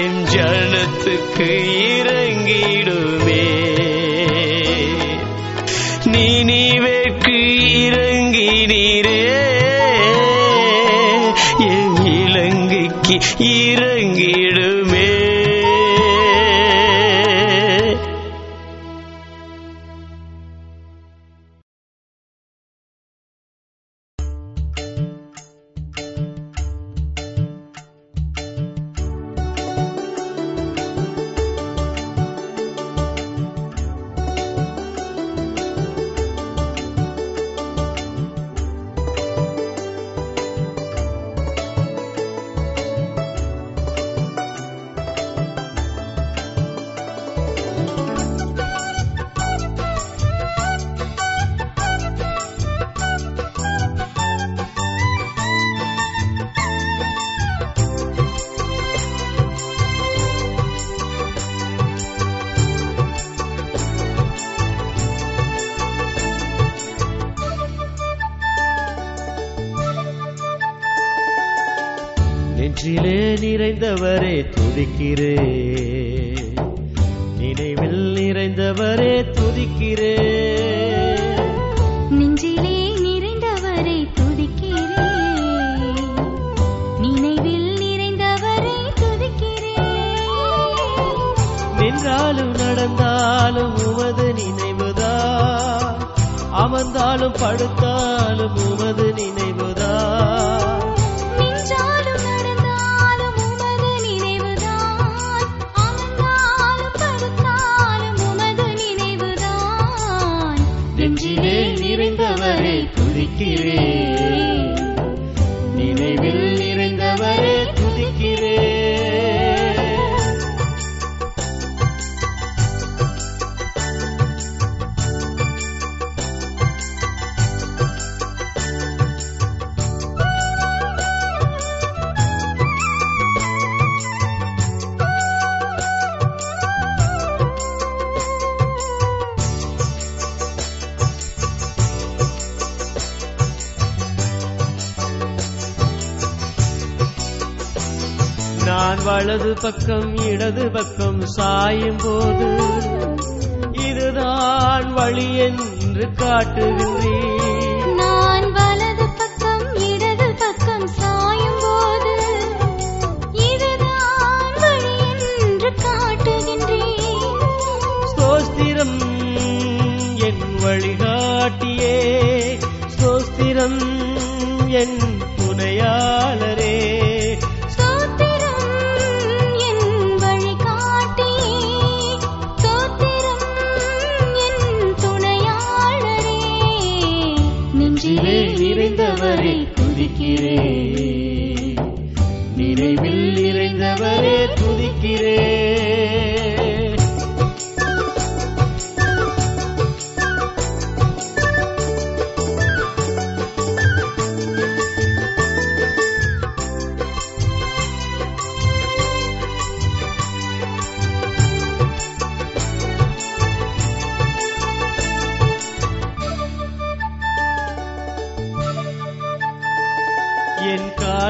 என் ஜனத்துக்கு இறங்கிடுமே. நீனிவேற்கு இறங்கி நீரே என் இலங்கைக்கு இறங்கிடு துதிக்கிறே பக்கம் இடது பக்கம் சாயும் போது இதுதான் வழி என்று காட்டுகின்றேன்.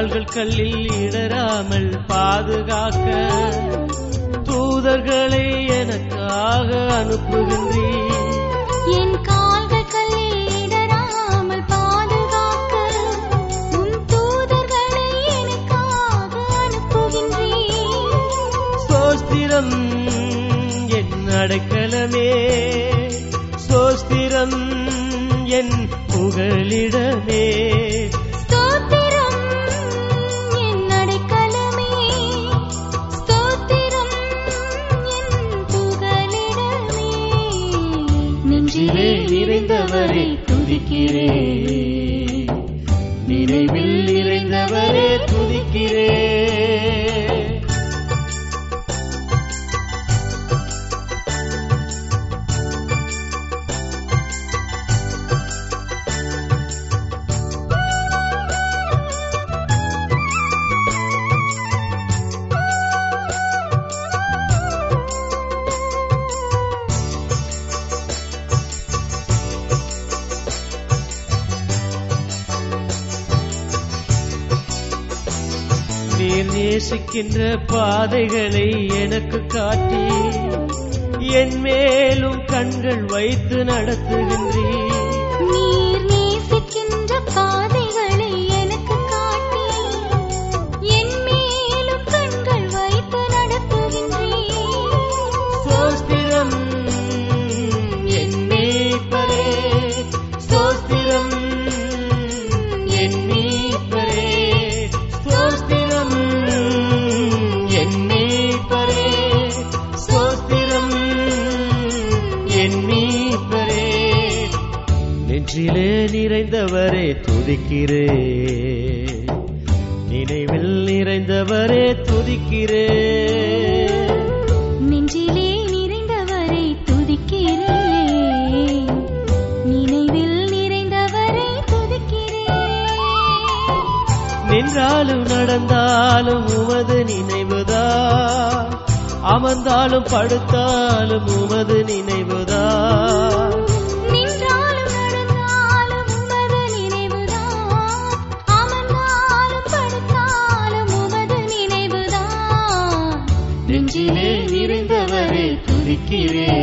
கால்கள் கல்லில் இடராமல் பாதுகாக்க தூதர்களை எனக்காக அனுப்புகின்றேன். என் கால்கள் கல்லில் இடராமல் பாதுகாக்க உன் தூதர்களை எனக்காக அனுப்புகின்றேன். சோஸ்திரம் என் அடைக்கலமே. சோஸ்திரம் என் புகலிடமே. நிறைந்தவரை துதிக்கிறேன். இருக்கின்ற பாதைகளை எனக்கு காட்டி என் மேலும் கண்கள் வைத்து நடத்துகின்றீர். நீர் நேசிக்கின்ற நிறைந்தவரே துதிக்கிறே நினைவில் நிறைந்தவரே துதிக்கிறே நெஞ்சிலே நிறைந்தவரை துதிக்கிறேன் நினைவில் நிறைந்தவரை துதிக்கிறேன். நின்றாலும் நடந்தாலும் உமது நினைவுதான். அமர்ந்தாலும் படுத்தாலும் உமது நினைவுதான். துதிக்கிறேன்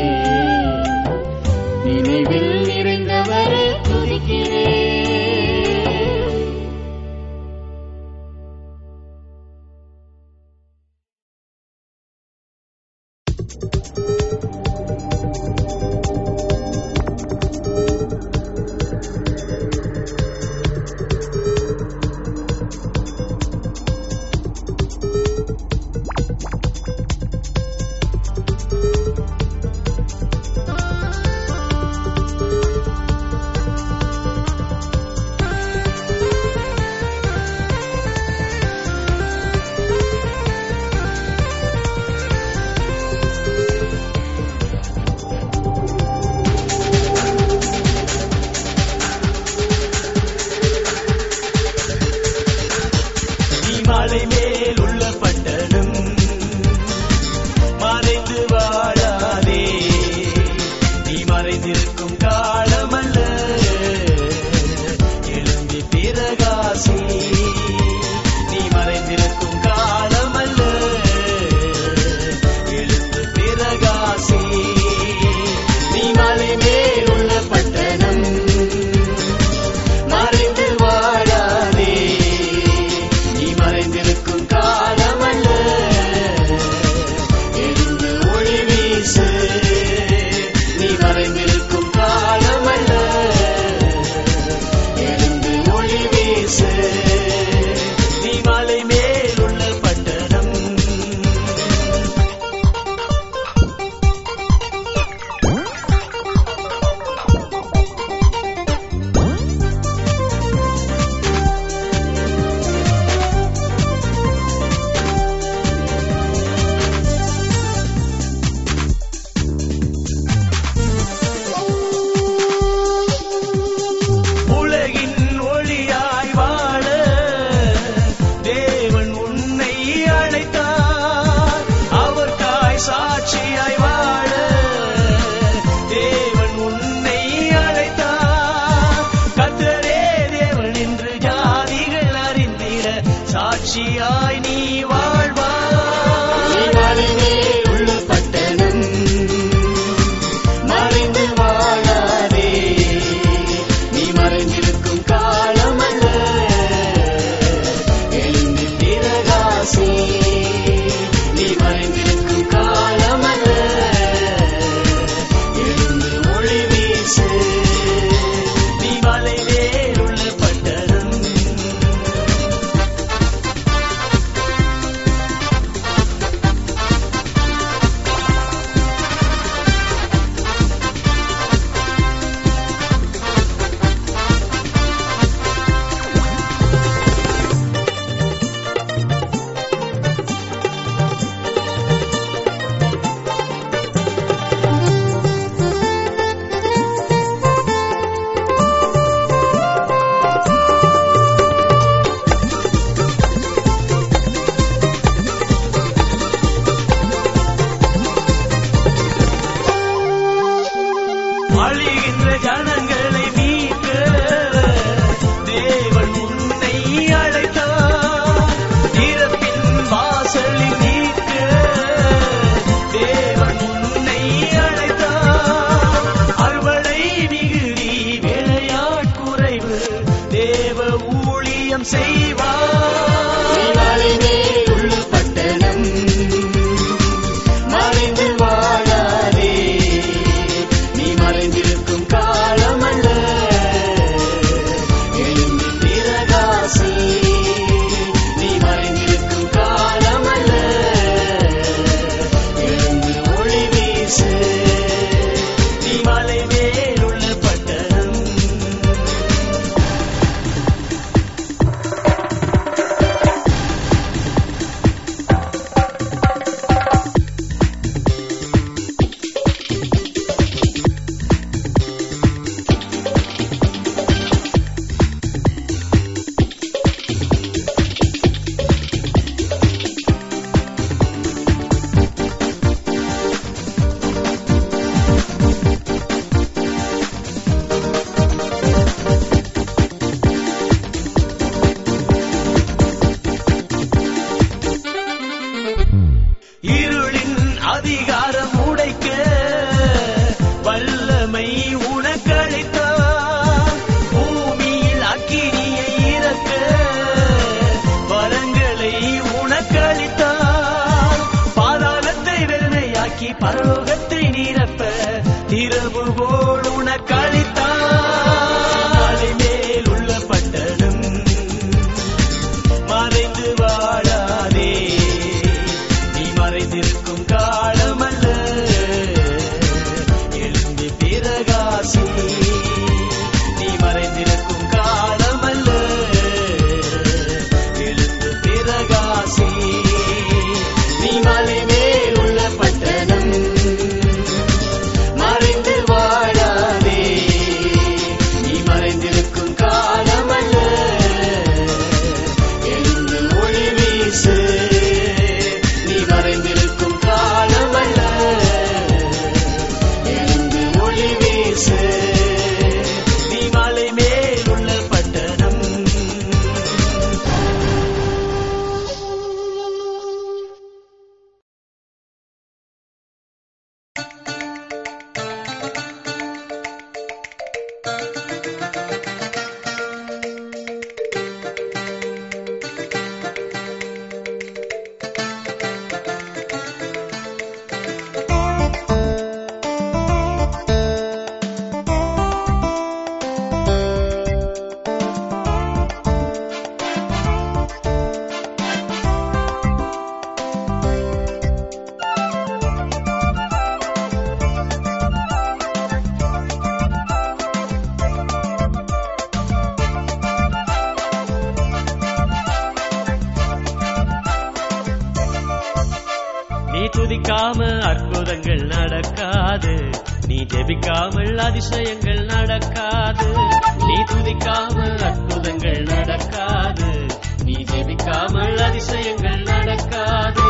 அதிசயங்கள் நடக்காது. நீ துதிக்காமல் அற்புதங்கள் நடக்காது. நீ ஜெபிக்காமல் அதிசயங்கள் நடக்காது.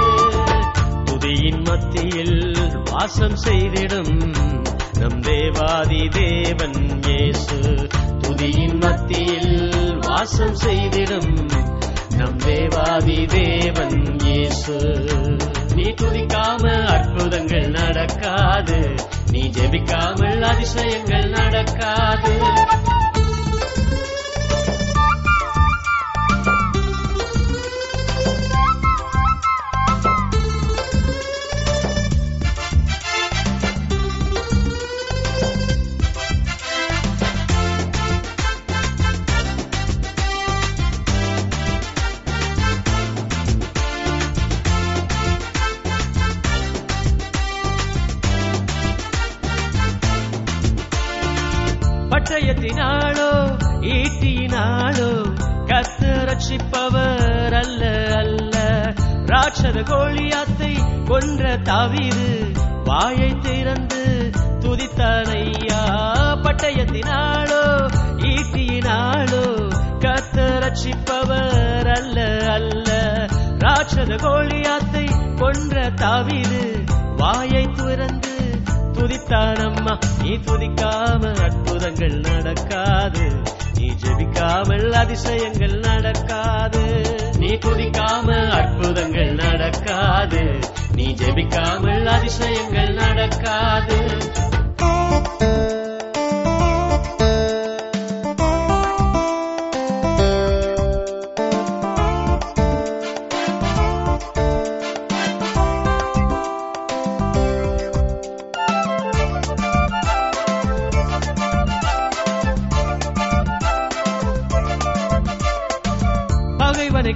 துதியின் மத்தியில் வாசம் செய்திடும் நம் தேவாதி தேவன் இயேசு. துதியின் மத்தியில் வாசம் செய்திடும் ரட்சிப்பவர் அல்ல அல்ல. ராட்சத கோழியாத்தை கொன்ற தாவிது வாயை திறந்து துதித்தானம்மா நீ துதிக்காம அற்புதங்கள் நடக்காது. நீ ஜெபிக்காமல் அதிசயங்கள் நடக்காது. நீ துதிக்காம அற்புதங்கள் நடக்காது. நீ ஜெபிக்காமல் அதிசயங்கள் நடக்காது.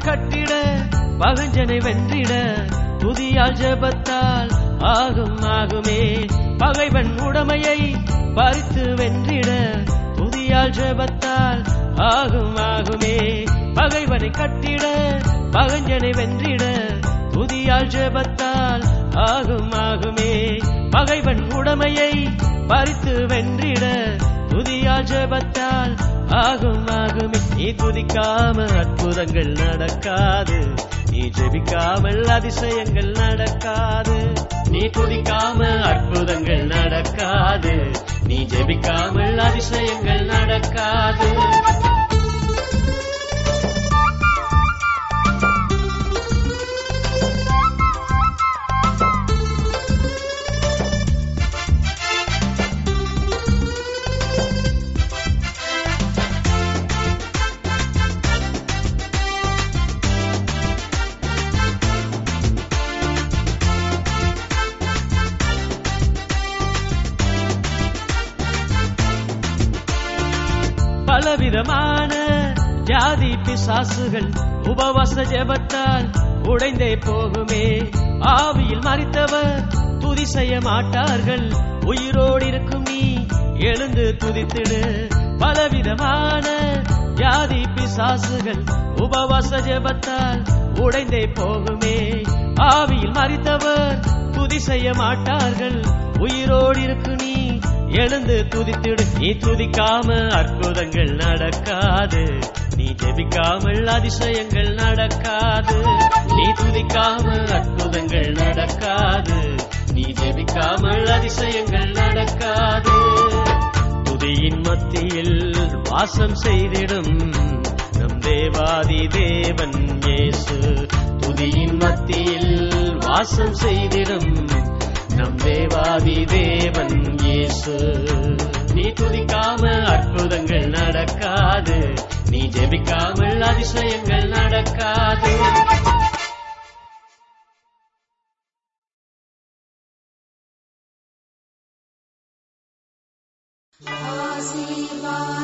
கட்டிட பகஞ்சனை வென்றிட புதியால் ஜபத்தால் ஆகும் ஆகுமே. பகைவன் உடமையை பறித்து வென்றிட புதியால் ஜபத்தால் ஆகும் ஆகுமே. பகைவனை கட்டிட பகஞ்சனை வென்றிட புதியால் ஜபத்தால் ஆகும் ஆகுமே. பகைவன் உடமையை பறித்து வென்றிட துதியால் ஜெபத்தால் ஆகும் ஆகுமே. நீ குதிக்காம அற்புதங்கள் நடக்காது. நீ ஜெபிக்காமல் அதிசயங்கள் நடக்காது. நீ துதிக்காம அற்புதங்கள் நடக்காது. நீ ஜெபிக்காமல் அதிசயங்கள் நடக்காது. பலவிதமான ஜாதி பிசாசுகள் உபவாச ஜெபத்தால் உடைந்தே போகுமே. ஆவியில் மறித்தவர் துதி செய்ய மாட்டார்கள். உயிரோடு இருக்கும் நீ எழுந்து துதித்திடு. பலவிதமான ஜாதி பிசாசுகள் உபவாச ஜெபத்தால் உடைந்தே போகுமே. ஆவியில் மறித்தவர் துதி செய்ய மாட்டார்கள். உயிரோடு இருக்கு நீ எழுந்து துதித்திடு. நீ துதிக்காம அற்புதங்கள் நடக்காது. நீ ஜெபிக்காமல் அதிசயங்கள் நடக்காது. நீ துதிக்காம அற்புதங்கள் நடக்காது. நீ ஜெபிக்காமல் அதிசயங்கள் நடக்காது. துதியின் மத்தியில் வாசம் செய்திடும். நம் தேவாதி தேவன் இயேசு. துதியின் மத்தியில் வாசம் செய்திடும். நம் தேவாதி தேவன் இயேசு. நீ துதிக்காம அற்புதங்கள் நடக்காது. நீ ஜெபிக்காமல் அதிசயங்கள் நடக்காது. ஆசீர்வாதங்கள்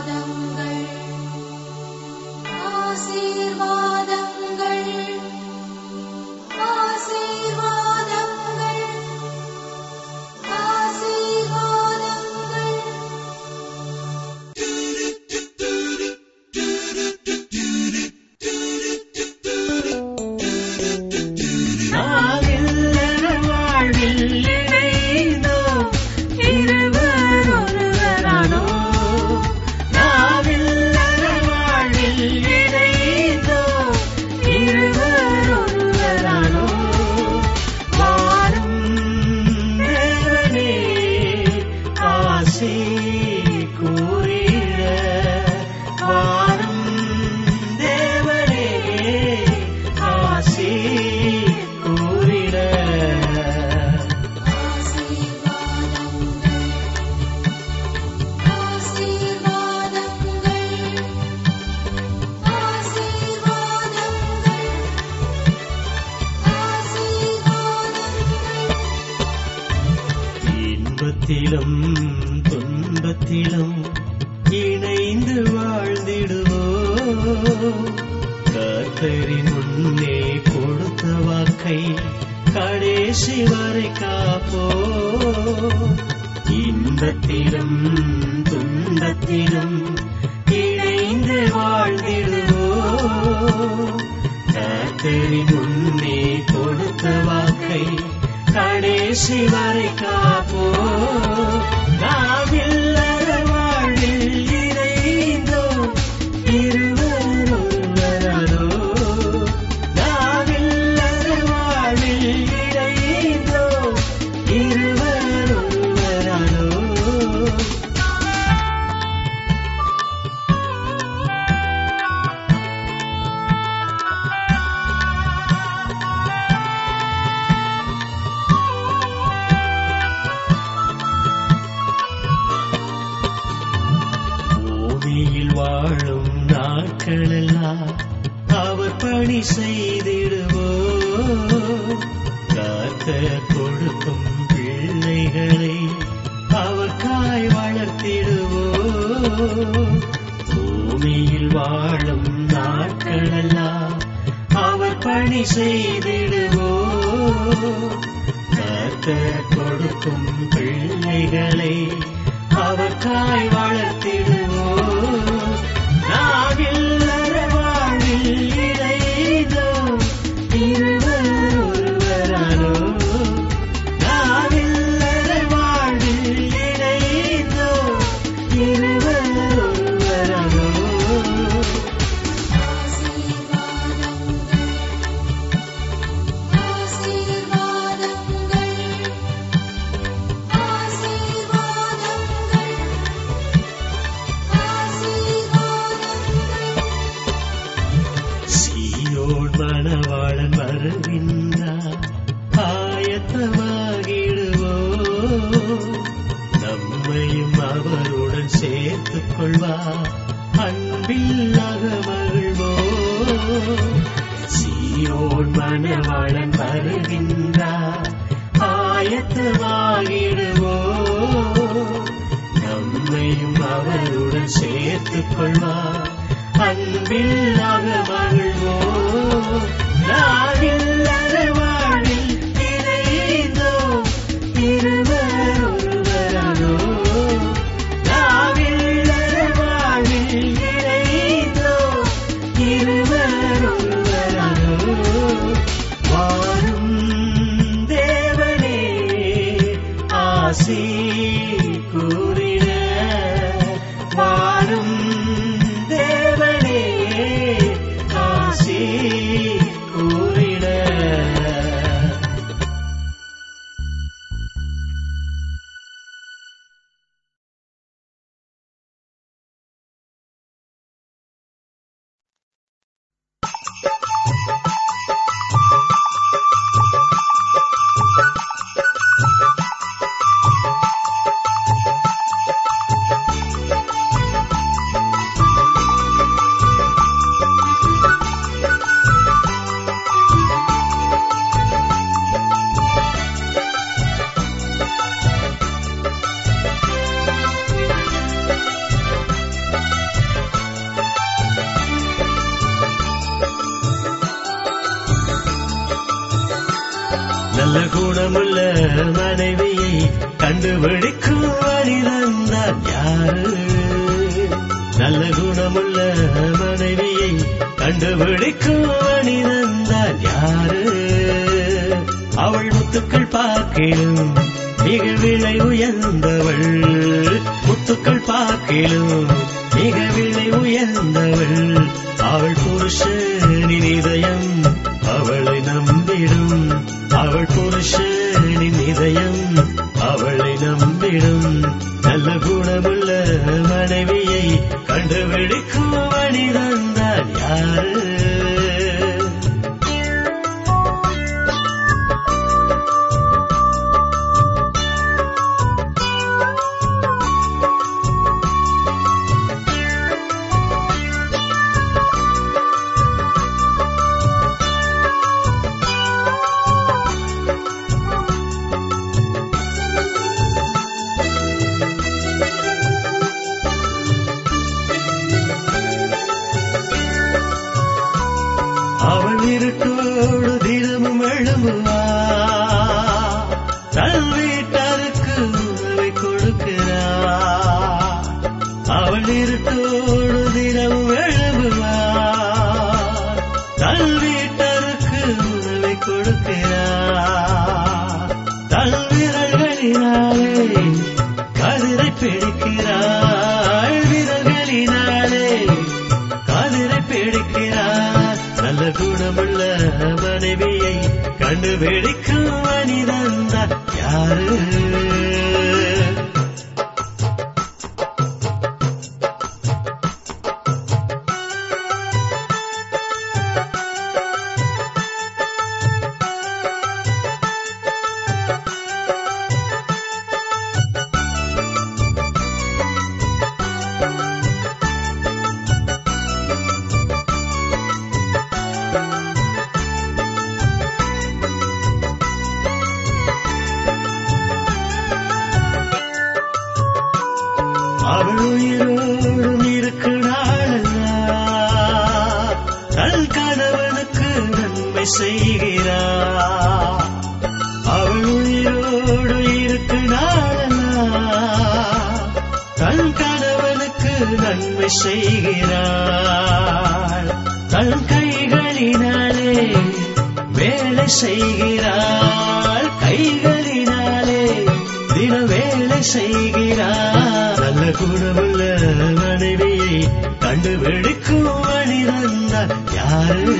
நாட்களெல்லாம் அவர் பணி செய்திடுவோ. கர்த்தர் கொடுக்கும் பிள்ளைகளை அவர் காய் வளர்த்திடுவோ. பூமியில் வாழும் நாட்களெல்லாம் அவர் பணி செய்திடுவோ. கர்த்தர் கொடுக்கும் பிள்ளைகளை அவர் காய் வளர்த்திடுவோ. காரணா தன் கணவனுக்கு நன்மை செய்கிறாள். தன் கைகளினாலே வேலை செய்கிறாள். கைகளினாலே தின வேலை செய்கிறாள். நல்ல குணமுள்ள மனைவியை கண்டுபிடிக்கும் வழிதான் யாரு?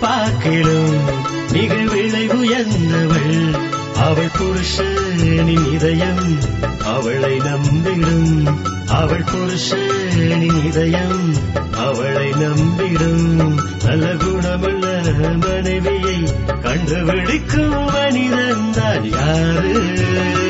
பார்க்கிலும். நிகழ் விலை உயர்ந்தவள். அவள் புருஷனின் இதயம். அவளை நம்பிடும். அவள் புருஷனின் இதயம். அவளை நம்பிடும். நல்ல குணமுள்ள மனைவியை கண்டு விழிக்கும் மனிதன் தான் யாரு?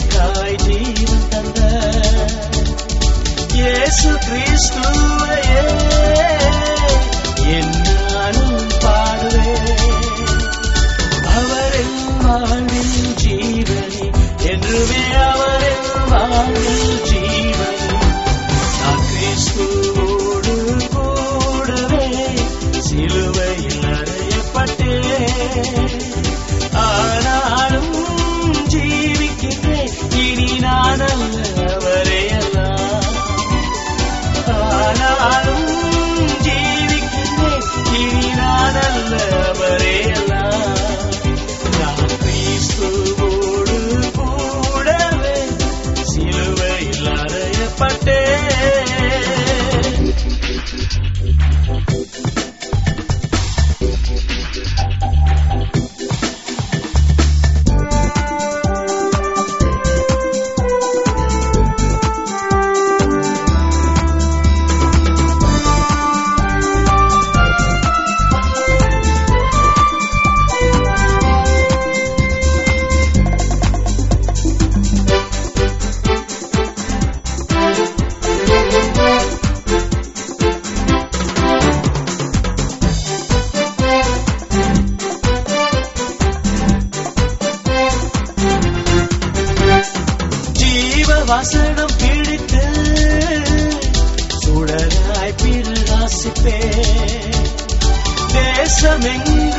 எனக்காய் ஜீவன் தந்த. இயேசு கிறிஸ்து பிரகாசிப்பே தேசமெங்க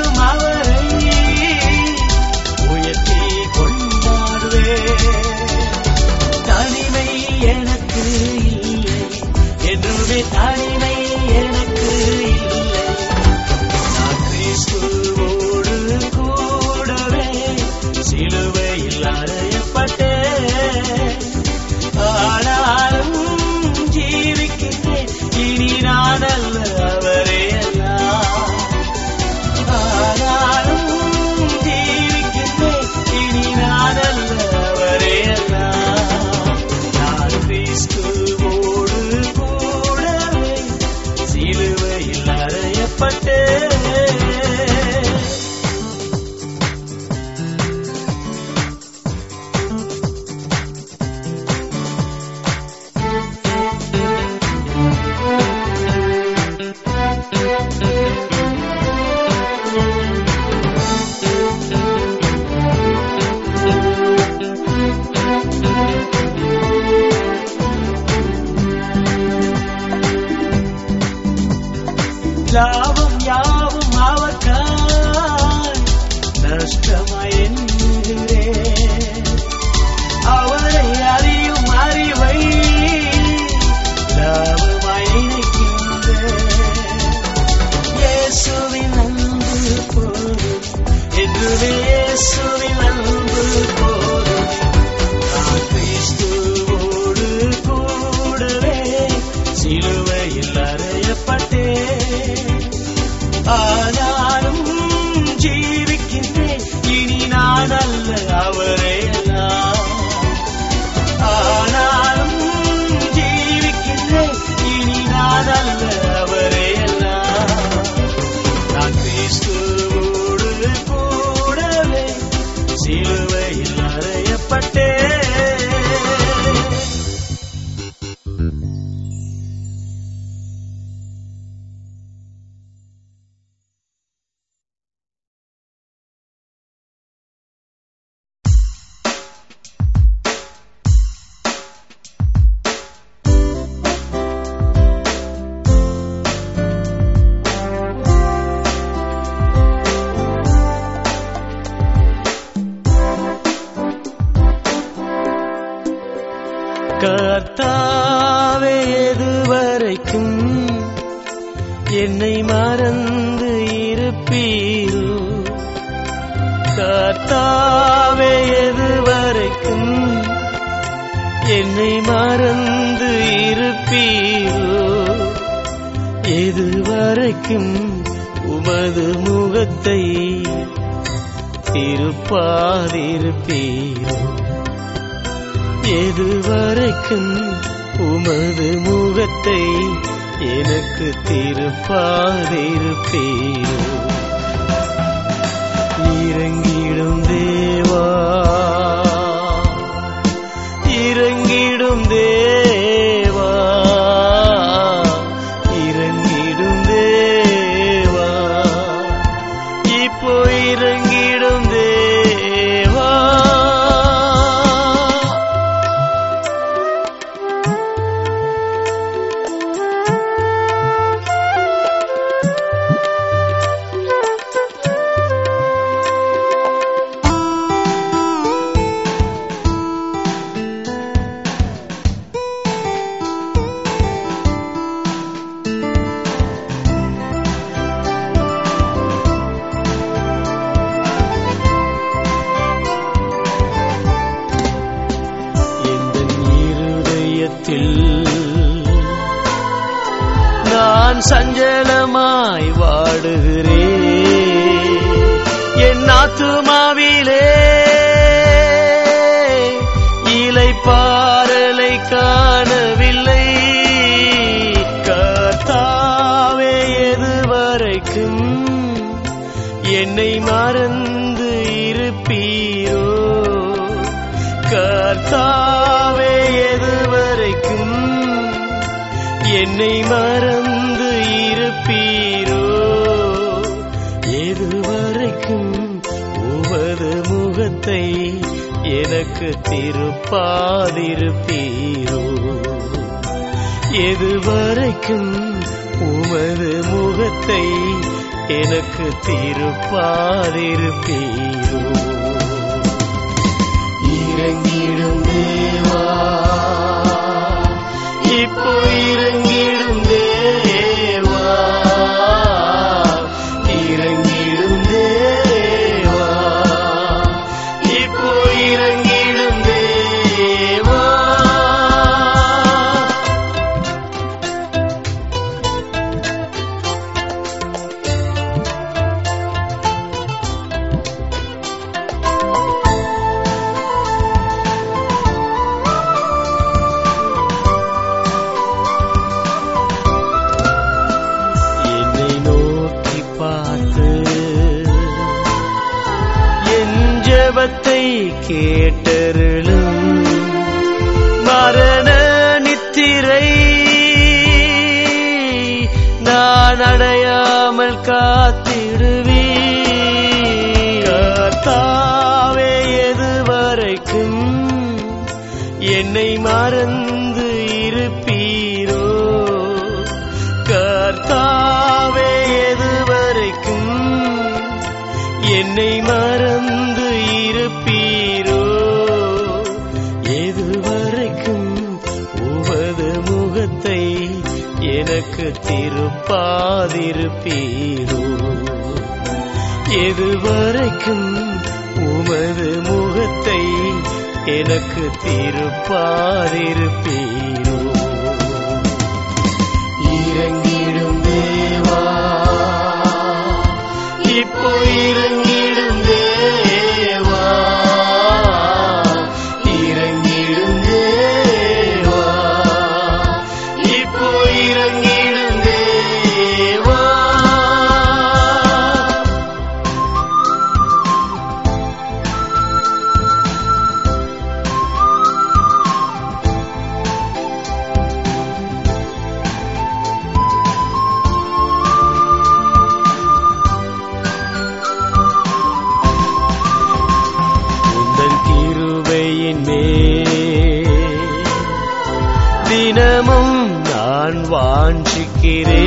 நிற்கிறே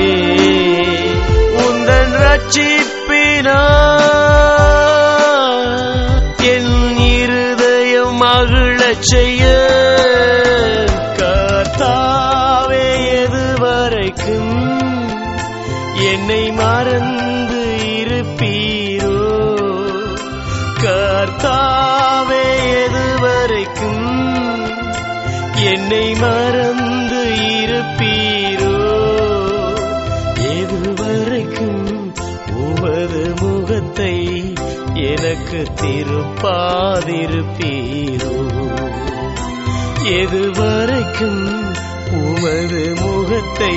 உந்தன் ரட்சிப்பினா என் இருதயம் மகிழச் செய்ய. கர்த்தாவே எதுவரைக்கும் என்னை மறந்து இருப்பீரோ? கர்த்தாவே எதுவரைக்கும் என்னை மறந்து எனக்கு திருப்பாதிருப்பீரோ. எதுவரைக்கும் உமது முகத்தை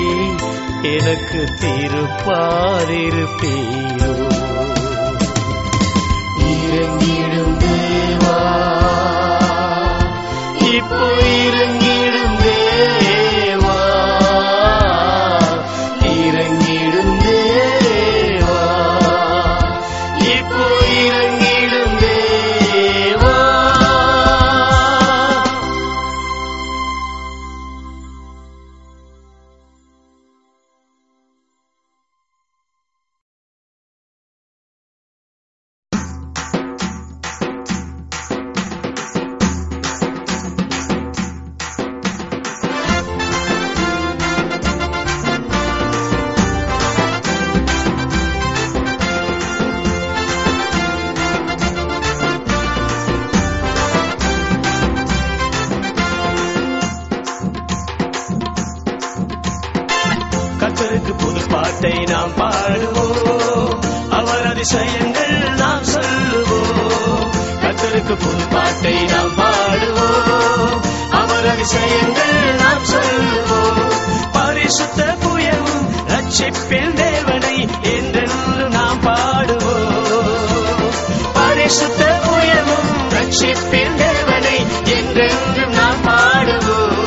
எனக்கு திருப்பாதிருப்பீரோ. இறங்கிடும் தேவா இப்போ இறங்கி அதிசயங்கள் நாம் சொல்லுவோம். கத்தருக்கு புது பாட்டை நாம் பாடுவோம். அவர் அதிசயங்கள் நாம் சொல்லுவோம். பரிசுத்த புயம் ரட்சிப்பின் தேவனை என்றென்று நாம் பாடுவோம். பரிசுத்த புயமும் ரட்சிப்பில் தேவனை என்றென்று நாம் பாடுவோம்.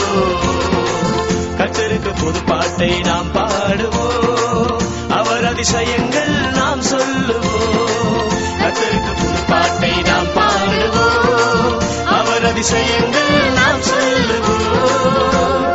கத்தருக்கு புது பாட்டை நாம் பாடுவோம். அதிசயங்கள் நாம் சொல்லுவோம். கத்தருக்கு புது பாட்டை நாம் பாடுவோம். அவர் அதிசயங்கள் நாம் சொல்லுவோம்.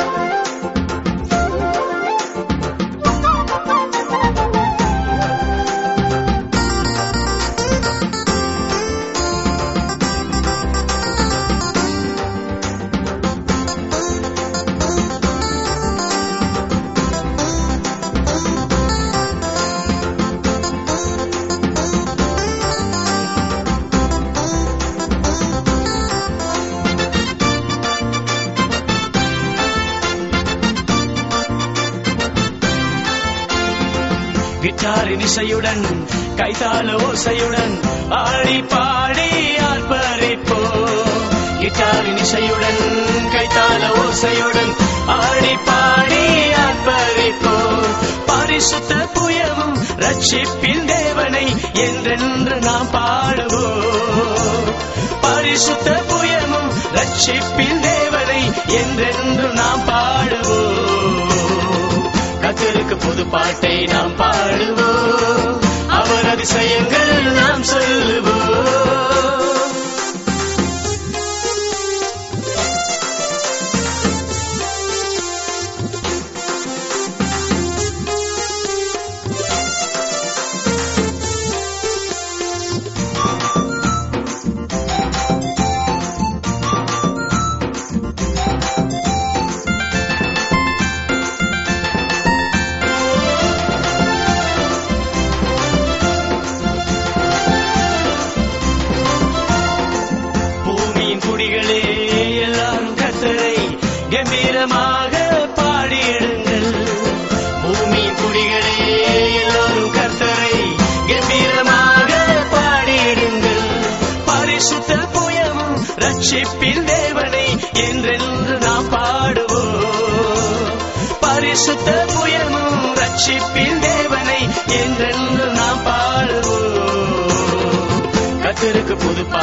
கைதாள ஓசையுடன் ஆடி பாடி ஆர்ப்பரிப்போ. கிட்டாரின் இசையுடன் கைதாள ஓசையுடன் ஆடி பாடி ஆர்ப்பரிப்போ. பரிசுத்த புயமும் ரட்சிப்பின் தேவனை என்றென்று நாம் பாடுவோம். பரிசுத்த புயமும் ரட்சிப்பின் தேவனை என்றென்று நாம் பாடுவோம். கத்தருக்கு புது பாட்டை நாம் பாடுவோம். அவர் அதிசயங்கள் நாம் சொல்லுவோம்.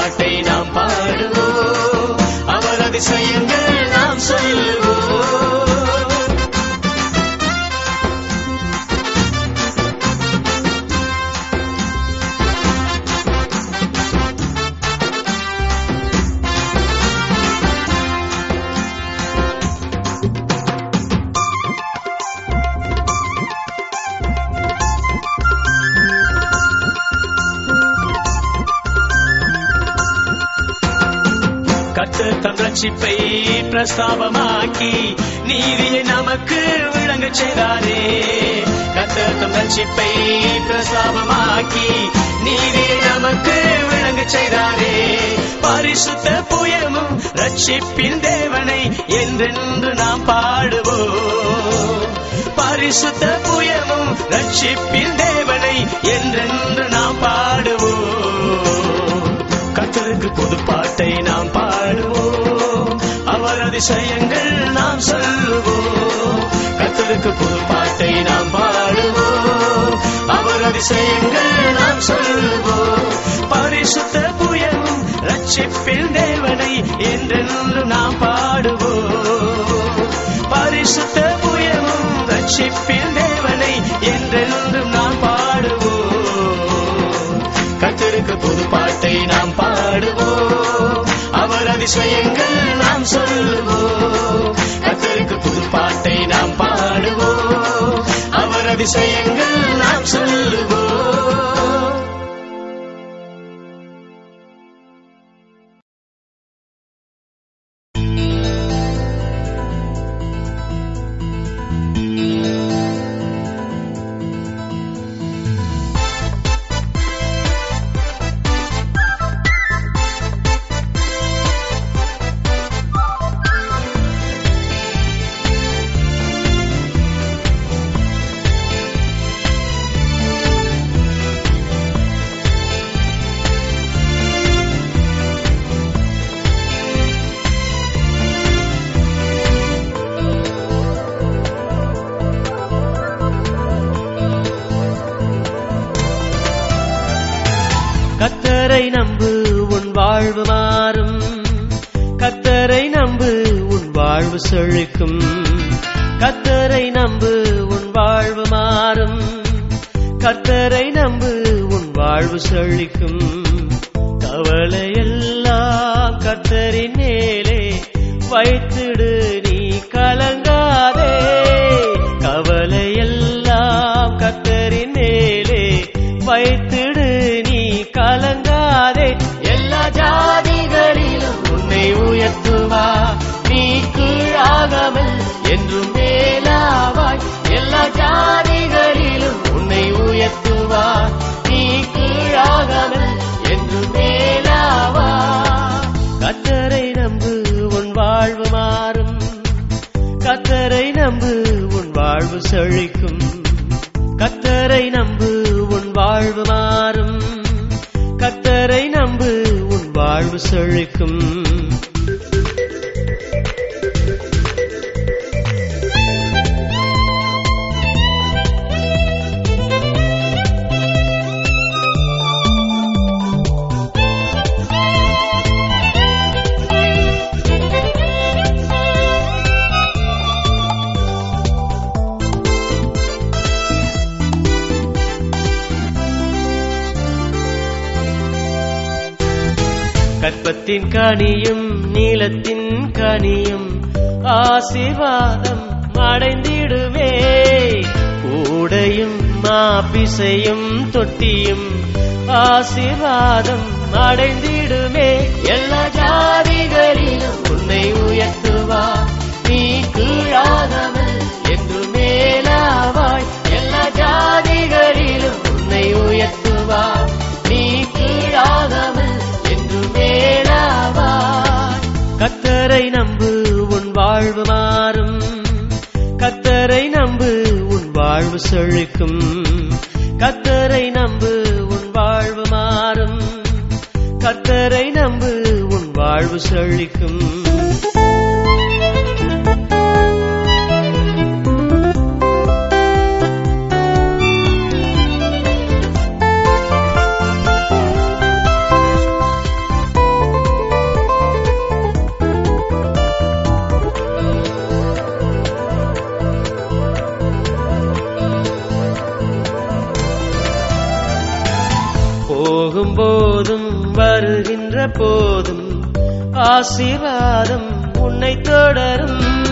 பாட்டை நாம் பாடுவோம். அவர் அதிசயங்கள் நாம் சொல்லுவோம் ரட்சிப்பை பிரசாபமாக்கி நீரே நமக்கு விளங்க செய்தாரே. பரிசுத்த புயமும் ரட்சிப்பின் தேவனை என்றென்று நாம் பாடுவோம். பரிசுத்த புயமும் ரட்சிப்பின் தேவனை என்றென்று நாம் பாடுவோம். கத்தருக்கு புது பாட்டை நாம் பாடுவோம். அவர் அதிசயங்கள் நாம் சொல்லுவோம். கத்தருக்கு புது பாட்டை நாம் பாடுவோம். அவர் அதிசயங்கள் நாம் சொல்லுவோம் பரிசுத்த புயம் ரட்சிப்பில் தேவனை என்றென்று நாம் பாடுவோம். பரிசுத்த புயம் ரட்சிப்பில் தேவனை என்றென்று நாம் பாடுவோம். கத்தருக்கு புது பாட்டை நாம் பாடுவோம். அவர் அதிசயங்கள் நாம் சொல்லுவோம் கத்தருக்கு புது பாட்டை நாம் பா அதிசயங்கள் நாம் சொல்லுவோம். கத்தரை நம்பு உன் வாழ்வு மாறும். கத்தரை நம்பு உன் வாழ்வு செழிக்கும். கத்தரை நம்பு உன் வாழ்வு மாறும். கத்தரை நம்பு உன் வாழ்வு செழிக்கும். கவலையெல்லாம் கத்தரின் மேலே வைத்திடு நீ கலங்க என்றும் மேலாவாய். எல்லா ஜாதிகளிலும் உன்னை உயர்த்துவா நீ கீழாகாமல் என்றும் மேலாவா கத்தரை நம்பு உன் வாழ்வு மாறும். கத்தரை நம்பு உன் வாழ்வு செழிக்கும். கத்தரை நம்பு உன் வாழ்வு மாறும். கத்தரை நம்பு உன் வாழ்வு செழிக்கும். கற்பத்தின் கனியும் நீளத்தின் கனியும் ஆசிர்வாதம் அடைந்திடுவே கூடையும் மாபிசையும் தொட்டியும் ஆசிர்வாதம் அடைந்திடுமே. எல்லா ஜாதிகளிலும் உன்னை செழிக்கும். கத்தரை நம்பு உன் வாழ்வு மாறும். கத்தரை நம்பு உன் வாழ்வு செழிக்கும். வருகின்ற போதும். ஆசீர்வாதம் உன்னை தொடரும்.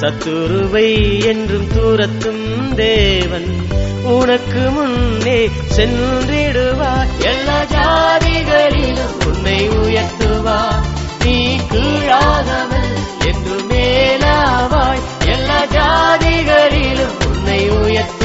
சத்துருவை என்றும் தூரத்தும் தேவன் உனக்கு முன்னே சென்றிடுவார். எல்லா ஜாதிகளிலும் உன்னை உயர்த்துவார். நீ கீழாகாமல் என்று மேலாவாய். எல்லா ஜாதிகளிலும் உன்னை உயர்த்து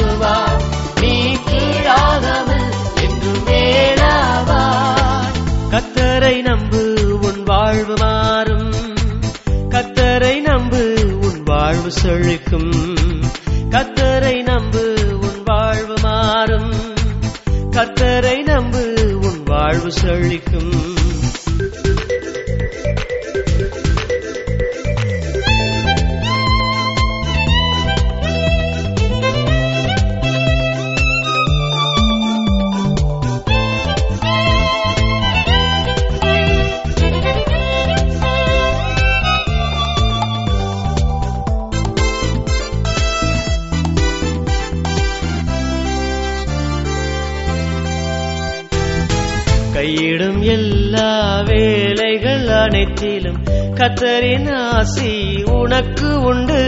செழிக்கும். கத்தரை நம்பு உன் வாழ்வு மாறும். கத்தரை நம்பு உன் வாழ்வு செழிக்கும். காற்றிலும் கத்தரின் ஆசி உனக்கு உண்டு.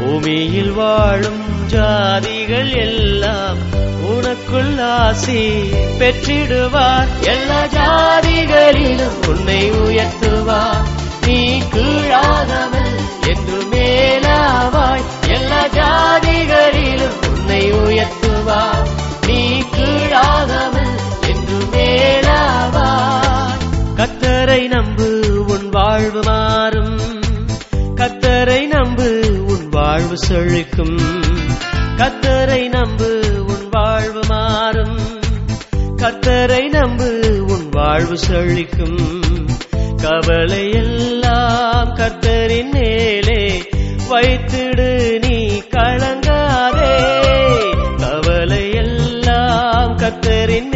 பூமியில் வாழும் ஜாதிகள் எல்லாம் உனக்குள் ஆசி பெற்றிடுவார். எல்லா ஜாதிகளிலும் உன்னை உயர்த்துவார். நீ கீழாகாமல் என்று மேலாவாய். எல்லா ஜாதிகளிலும் உன்னை உயர்த்துவார். நீ கீழாகாமல் என்று மேலாவாய். வாழ்வு மாறும். கத்தரை நம்பு உன் வாழ்வு செழிக்கும். கத்தரை நம்பு உன் வாழ்வு மாறும். கத்தரை நம்பு உன் வாழ்வு செழிக்கும். கவலை எல்லாம் கத்தரின் மேலே வைத்திடு நீ கலங்காதே. கவலை எல்லாம் கத்தரின்